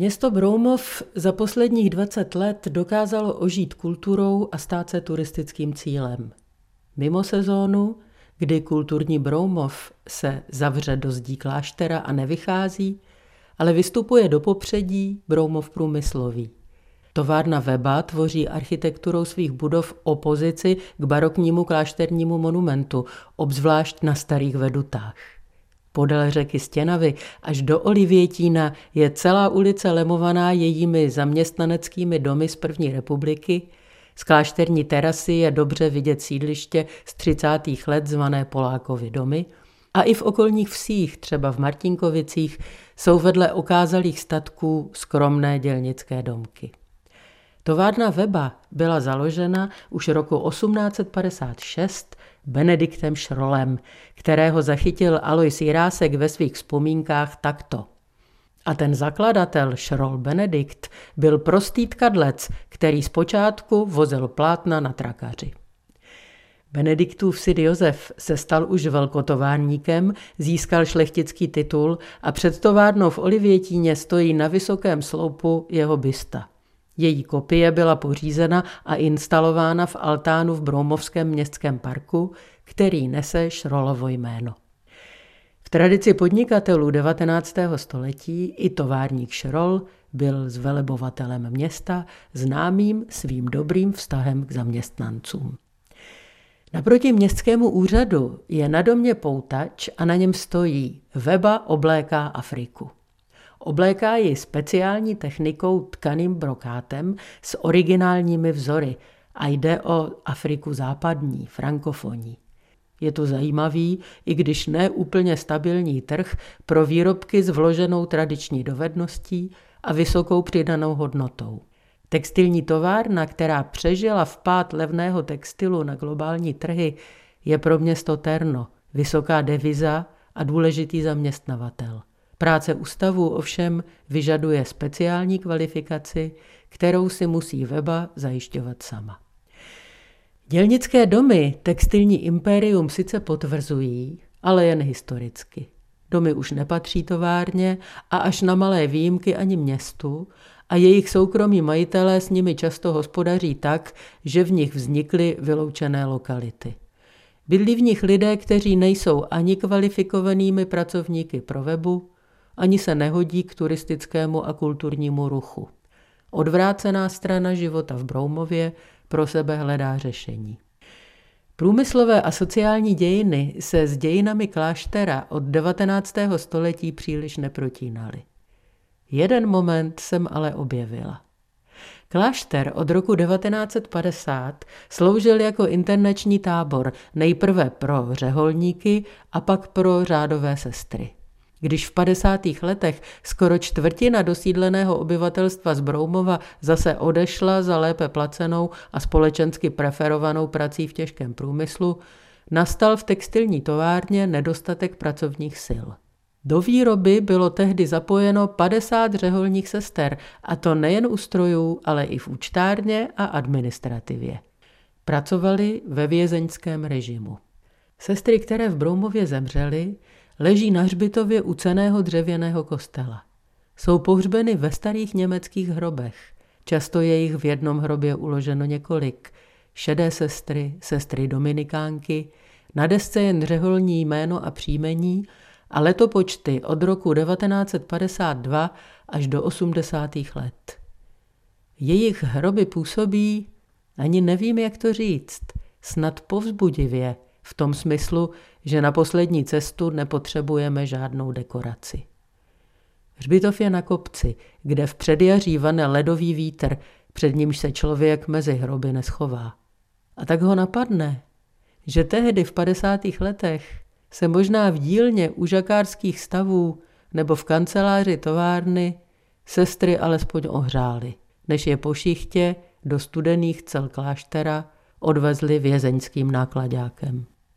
Město Broumov za posledních 20 let dokázalo ožít kulturou a stát se turistickým cílem. Mimo sezónu, kdy kulturní Broumov se zavře do zdí kláštera a nevychází, ale vystupuje do popředí Broumov průmyslový. Továrna Weba tvoří architekturou svých budov opozici k baroknímu klášternímu monumentu, obzvlášť na starých vedutách. Podél řeky Stěnavy až do Olivětína je celá ulice lemovaná jejími zaměstnaneckými domy z první republiky. Z klášterní terasy je dobře vidět sídliště z 30. let zvané Polákovy domy a i v okolních vsích, třeba v Martinkovicích, jsou vedle okázalých statků skromné dělnické domky. Továrna Weba byla založena už roku 1856 Benediktem Šrolem, kterého zachytil Alois Jirásek ve svých vzpomínkách takto. A ten zakladatel Šrol Benedikt byl prostý tkadlec, který zpočátku vozil plátna na trakaři. Benediktův syn Josef se stal už velkotovárníkem, získal šlechtický titul a před továrnou v Olivětíně stojí na vysokém sloupu jeho bysta. Její kopie byla pořízena a instalována v altánu v Broumovském městském parku, který nese Šrolovo jméno. V tradici podnikatelů 19. století i továrník Šrol byl zvelebovatelem města, známým svým dobrým vztahem k zaměstnancům. Naproti městskému úřadu je na domě poutač a na něm stojí Weba obléká Afriku. Obléká ji speciální technikou tkaným brokátem s originálními vzory a jde o Afriku západní, frankofonní. Je to zajímavý, i když ne úplně stabilní trh pro výrobky s vloženou tradiční dovedností a vysokou přidanou hodnotou. Textilní továrna, která přežila vpád levného textilu na globální trhy, je pro město Terno vysoká deviza a důležitý zaměstnavatel. Práce ústavu ovšem vyžaduje speciální kvalifikaci, kterou si musí Weba zajišťovat sama. Dělnické domy textilní impérium sice potvrzují, ale jen historicky. Domy už nepatří továrně a až na malé výjimky ani městu a jejich soukromí majitelé s nimi často hospodaří tak, že v nich vznikly vyloučené lokality. Bydlí v nich lidé, kteří nejsou ani kvalifikovanými pracovníky pro webu, ani se nehodí k turistickému a kulturnímu ruchu. Odvrácená strana života v Broumově pro sebe hledá řešení. Průmyslové a sociální dějiny se s dějinami kláštera od 19. století příliš neprotínaly. Jeden moment jsem ale objevila. Klášter od roku 1950 sloužil jako internační tábor nejprve pro řeholníky a pak pro řádové sestry. Když v 50. letech skoro čtvrtina dosídleného obyvatelstva z Broumova zase odešla za lépe placenou a společensky preferovanou prací v těžkém průmyslu, nastal v textilní továrně nedostatek pracovních sil. Do výroby bylo tehdy zapojeno 50 řeholních sester, a to nejen u strojů, ale i v účtárně a administrativě. Pracovali ve vězeňském režimu. Sestry, které v Broumově zemřely, leží na hřbitově u ceného dřevěného kostela. Jsou pohřbeny ve starých německých hrobech. Často je jich v jednom hrobě uloženo několik. Šedé sestry, sestry dominikánky, na desce jen řeholní jméno a příjmení a letopočty od roku 1952 až do 80. let. Jejich hroby působí, ani nevím, jak to říct, snad povzbudivě, v tom smyslu, že na poslední cestu nepotřebujeme žádnou dekoraci. Hřbitov je na kopci, kde v předjaří vane ledový vítr, před nímž se člověk mezi hroby neschová. A tak ho napadne, že tehdy v 50. letech se možná v dílně u žakárských stavů nebo v kanceláři továrny sestry alespoň ohřály, než je po šichtě do studených cel kláštera odvezli vězeňským nákladákem.